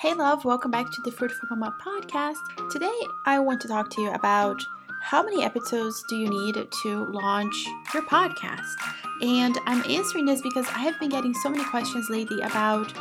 Hey, love, welcome back to the Fruitful Mama podcast. Today, I want to talk to you about how many episodes do you need to launch your podcast? And I'm answering this because I have been getting so many questions lately about,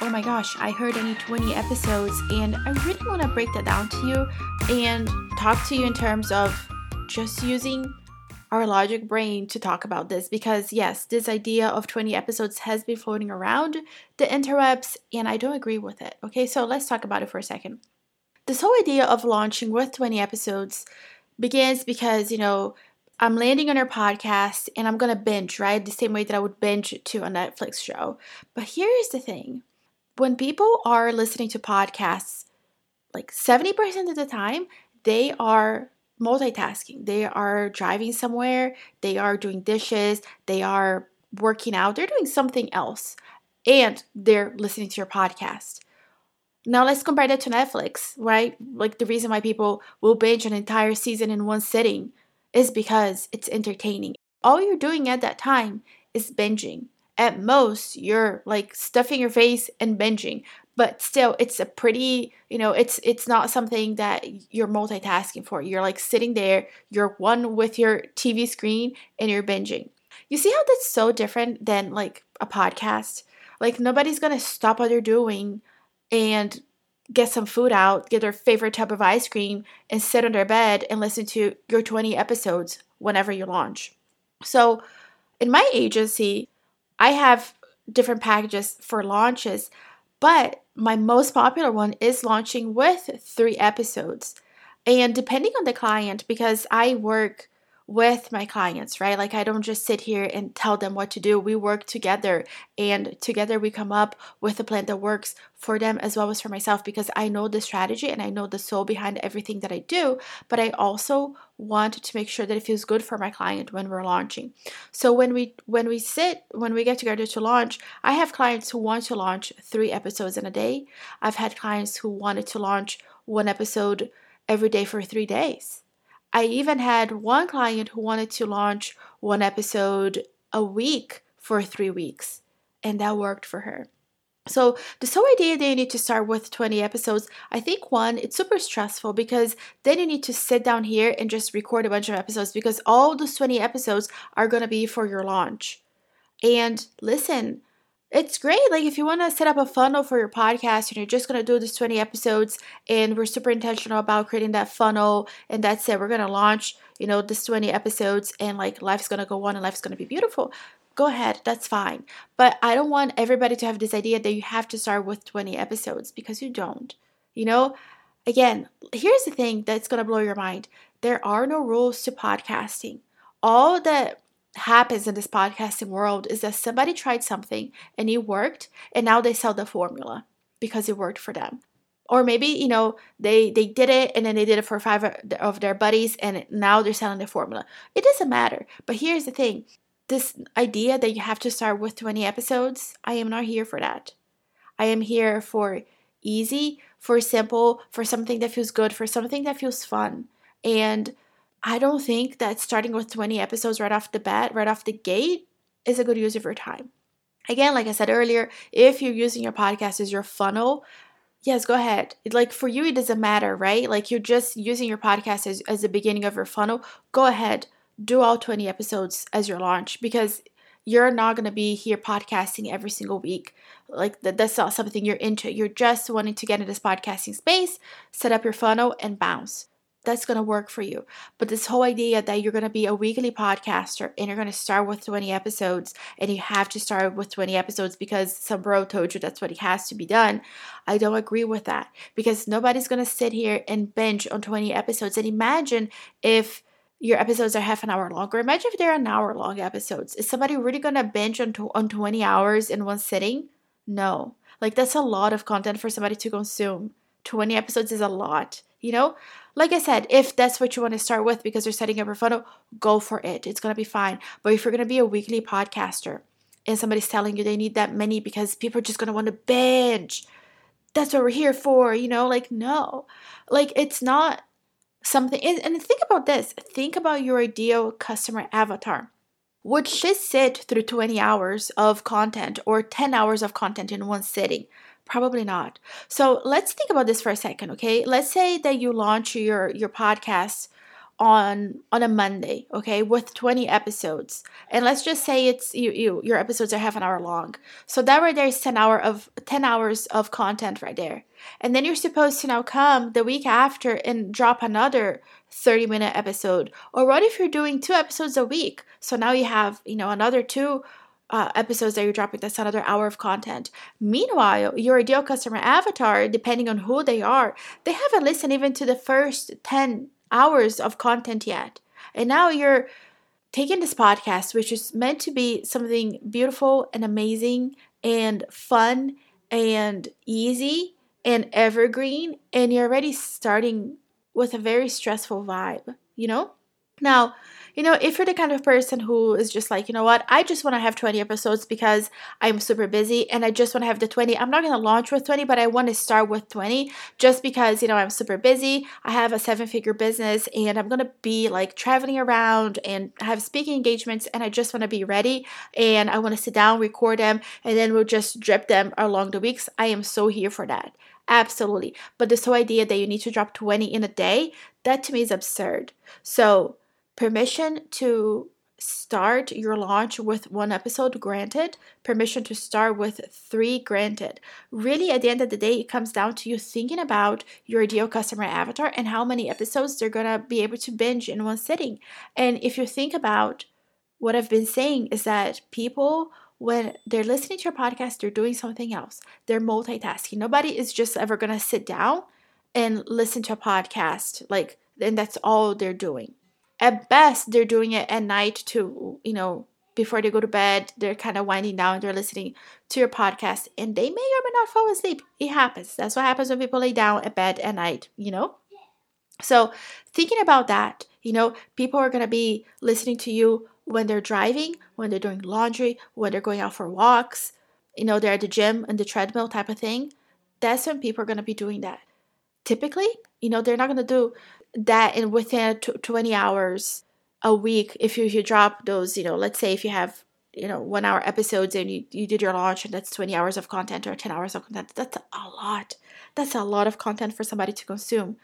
oh my gosh, I heard need 20 episodes, and I really want to break that down to you and talk to you in terms of just using our logic brain to talk about this because, yes, this idea of 20 episodes has been floating around the interwebs and I don't agree with it. Okay, so let's talk about it for a second. This whole idea of launching with 20 episodes begins because, you know, I'm landing on our podcast and I'm gonna binge, right? The same way that I would binge to a Netflix show. But here's the thing when people are listening to podcasts, like 70% of the time, they are multitasking. They are driving somewhere, they are doing dishes, they are working out, they're doing something else, and they're listening to your podcast. Now let's compare that to Netflix, right? Like the reason why people will binge an entire season in one sitting is because it's entertaining. All you're doing at that time is binging. At most, you're like stuffing your face and binging but still it's a pretty you know it's it's not something that you're multitasking for. You're like sitting there you're one with your tv screen and you're binging. You see how that's so different than like a podcast? Like nobody's gonna stop what they're doing and get some food out get their favorite type of ice cream and sit on their bed and listen to your 20 episodes whenever you launch. So in my agency i have different packages for launches but my most popular one is launching with three episodes. And depending on the client, because I work with my clients, right? Like I don't just sit here and tell them what to do. We work together and together we come up with a plan that works for them as well as for myself because I know the strategy and I know the soul behind everything that I do, but I also want to make sure that it feels good for my client when we're launching. So when we when we sit, when we get together to launch, I have clients who want to launch 3 episodes in a day. I've had clients who wanted to launch one episode every day for 3 days I even had one client who wanted to launch one episode a week for three weeks, and that worked for her. So, this whole idea that you need to start with 20 episodes, I think one, it's super stressful because then you need to sit down here and just record a bunch of episodes because all those 20 episodes are going to be for your launch. And listen, it's great. Like if you want to set up a funnel for your podcast and you're just going to do this 20 episodes and we're super intentional about creating that funnel and that's it. We're going to launch, you know, this 20 episodes and like life's going to go on and life's going to be beautiful. Go ahead, that's fine. But I don't want everybody to have this idea that you have to start with 20 episodes because you don't. You know, again, here's the thing that's going to blow your mind. There are no rules to podcasting. All that happens in this podcasting world is that somebody tried something and it worked and now they sell the formula because it worked for them or maybe you know they they did it and then they did it for five of their buddies and now they're selling the formula it doesn't matter but here's the thing this idea that you have to start with 20 episodes i am not here for that i am here for easy for simple for something that feels good for something that feels fun and I don't think that starting with 20 episodes right off the bat, right off the gate, is a good use of your time. Again, like I said earlier, if you're using your podcast as your funnel, yes, go ahead. Like for you, it doesn't matter, right? Like you're just using your podcast as, as the beginning of your funnel. Go ahead, do all 20 episodes as your launch because you're not going to be here podcasting every single week. Like that, that's not something you're into. You're just wanting to get into this podcasting space, set up your funnel, and bounce that's going to work for you. But this whole idea that you're going to be a weekly podcaster and you're going to start with 20 episodes and you have to start with 20 episodes because some bro told you that's what it has to be done, I don't agree with that because nobody's going to sit here and binge on 20 episodes. And imagine if your episodes are half an hour long, or imagine if they're an hour long episodes. Is somebody really to binge on, on 20 hours in one sitting? No. Like, that's a lot of content for somebody to consume. 20 episodes is a lot, you know? Like I said, if that's what you want to start with because you're setting up your funnel, go for it. It's to be fine. But if you're to be a weekly podcaster and somebody's telling you they need that many because people are just want to binge, that's what we're here for, you know? Like, no. Like, it's not something. And think about this think about your ideal customer avatar. Would she sit through 20 hours of content or 10 hours of content in one sitting? Probably not. So let's think about this for a second, okay? Let's say that you launch your your podcast on on a Monday, okay, with 20 episodes. And let's just say it's you, you your episodes are half an hour long. So that right there is 10 hour of 10 hours of content right there. And then you're supposed to now come the week after and drop another 30 minute episode. Or what if you're doing two episodes a week? So now you have, you know, another two uh, episodes that you're dropping, that's another hour of content. Meanwhile, your ideal customer avatar, depending on who they are, they haven't listened even to the first 10 hours of content yet. And now you're taking this podcast, which is meant to be something beautiful and amazing and fun and easy and evergreen, and you're already starting with a very stressful vibe, you know? Now, you know, if you're the kind of person who is just like, you know what, I just want to have 20 episodes because I'm super busy and I just want to have the 20. I'm not going to launch with 20, but I want to start with 20 just because, you know, I'm super busy. I have a seven figure business and I'm going to be like traveling around and have speaking engagements and I just want to be ready and I want to sit down, record them, and then we'll just drip them along the weeks. I am so here for that. Absolutely. But this whole idea that you need to drop 20 in a day, that to me is absurd. So, Permission to start your launch with one episode granted permission to start with three granted. Really at the end of the day it comes down to you thinking about your ideal customer avatar and how many episodes they're to be able to binge in one sitting. And if you think about what i've been saying is that people when they're listening to your podcast they're doing something else. They're multitasking. Nobody is just ever to sit down and listen to a podcast like and that's all they're doing at best they're doing it at night to you know before they go to bed they're kind of winding down they're listening to your podcast and they may or may not fall asleep. It happens. That's what happens when people lay down at bed at night you know? So thinking about that you know people are going to be listening to you when they're driving when they're doing laundry when they're going out for walks you know they're at the gym and the treadmill type of thing. That's when people are going to be doing that. Typically you know they're not going to do that in within 20 hours a week if you, if you drop those you know let's say if you have you know one hour episodes and you, you did your launch and that's 20 hours of content or 10 hours of content that's a lot. That's a lot of content for somebody to consume.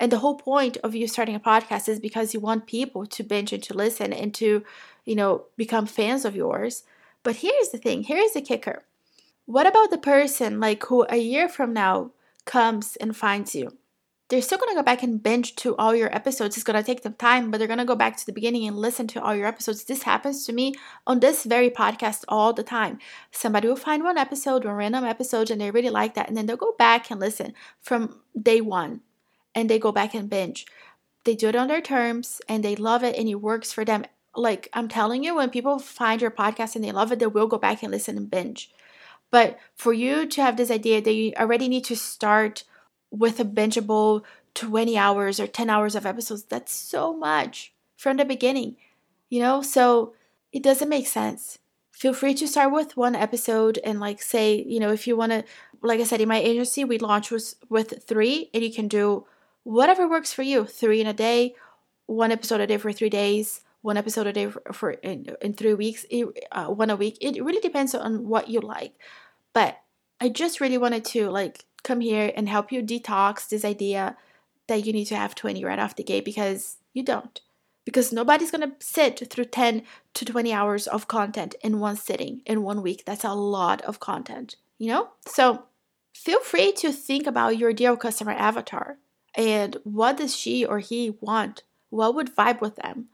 And the whole point of you starting a podcast is because you want people to binge and to listen and to you know become fans of yours. But here's the thing here's the kicker. What about the person like who a year from now comes and finds you they're still going to go back and binge to all your episodes. It's going to take them time, but they're going to go back to the beginning and listen to all your episodes. This happens to me on this very podcast all the time. Somebody will find one episode, one random episode, and they really like that. And then they'll go back and listen from day one and they go back and binge. They do it on their terms and they love it and it works for them. Like I'm telling you, when people find your podcast and they love it, they will go back and listen and binge. But for you to have this idea that you already need to start with a bingeable 20 hours or 10 hours of episodes. That's so much from the beginning, you know? So it doesn't make sense. Feel free to start with one episode and, like, say, you know, if you want to, like I said, in my agency, we launch with, with three, and you can do whatever works for you three in a day, one episode a day for three days, one episode a day for, for in, in three weeks, uh, one a week. It really depends on what you like. But I just really wanted to, like, come here and help you detox this idea that you need to have 20 right off the gate because you don't. Because nobody's gonna sit through 10 to 20 hours of content in one sitting in one week. That's a lot of content, you know? So feel free to think about your ideal customer avatar and what does she or he want? What would vibe with them?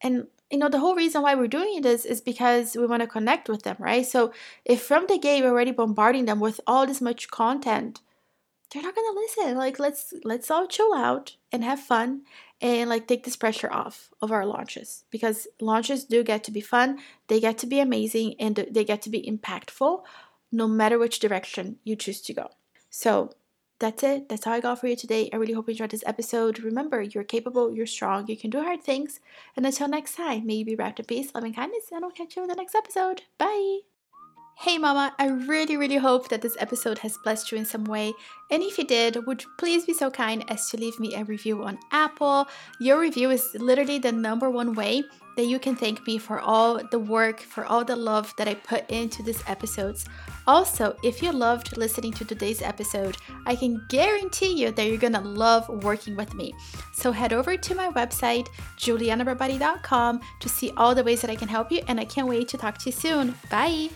And you know, the whole reason why we're doing this is because we want to connect with them, right? So if from the gate we're already bombarding them with all this much content, they're not gonna listen. Like let's let's all chill out and have fun and like take this pressure off of our launches because launches do get to be fun, they get to be amazing, and they get to be impactful no matter which direction you choose to go. So that's it. That's all I got for you today. I really hope you enjoyed this episode. Remember, you're capable, you're strong, you can do hard things. And until next time, may you be wrapped in peace, love, and kindness, and I'll catch you in the next episode. Bye. Hey mama, I really really hope that this episode has blessed you in some way. And if you did, would you please be so kind as to leave me a review on Apple? Your review is literally the number one way that you can thank me for all the work, for all the love that I put into these episodes. Also, if you loved listening to today's episode, I can guarantee you that you're gonna love working with me. So head over to my website, julianabarbati.com, to see all the ways that I can help you, and I can't wait to talk to you soon. Bye!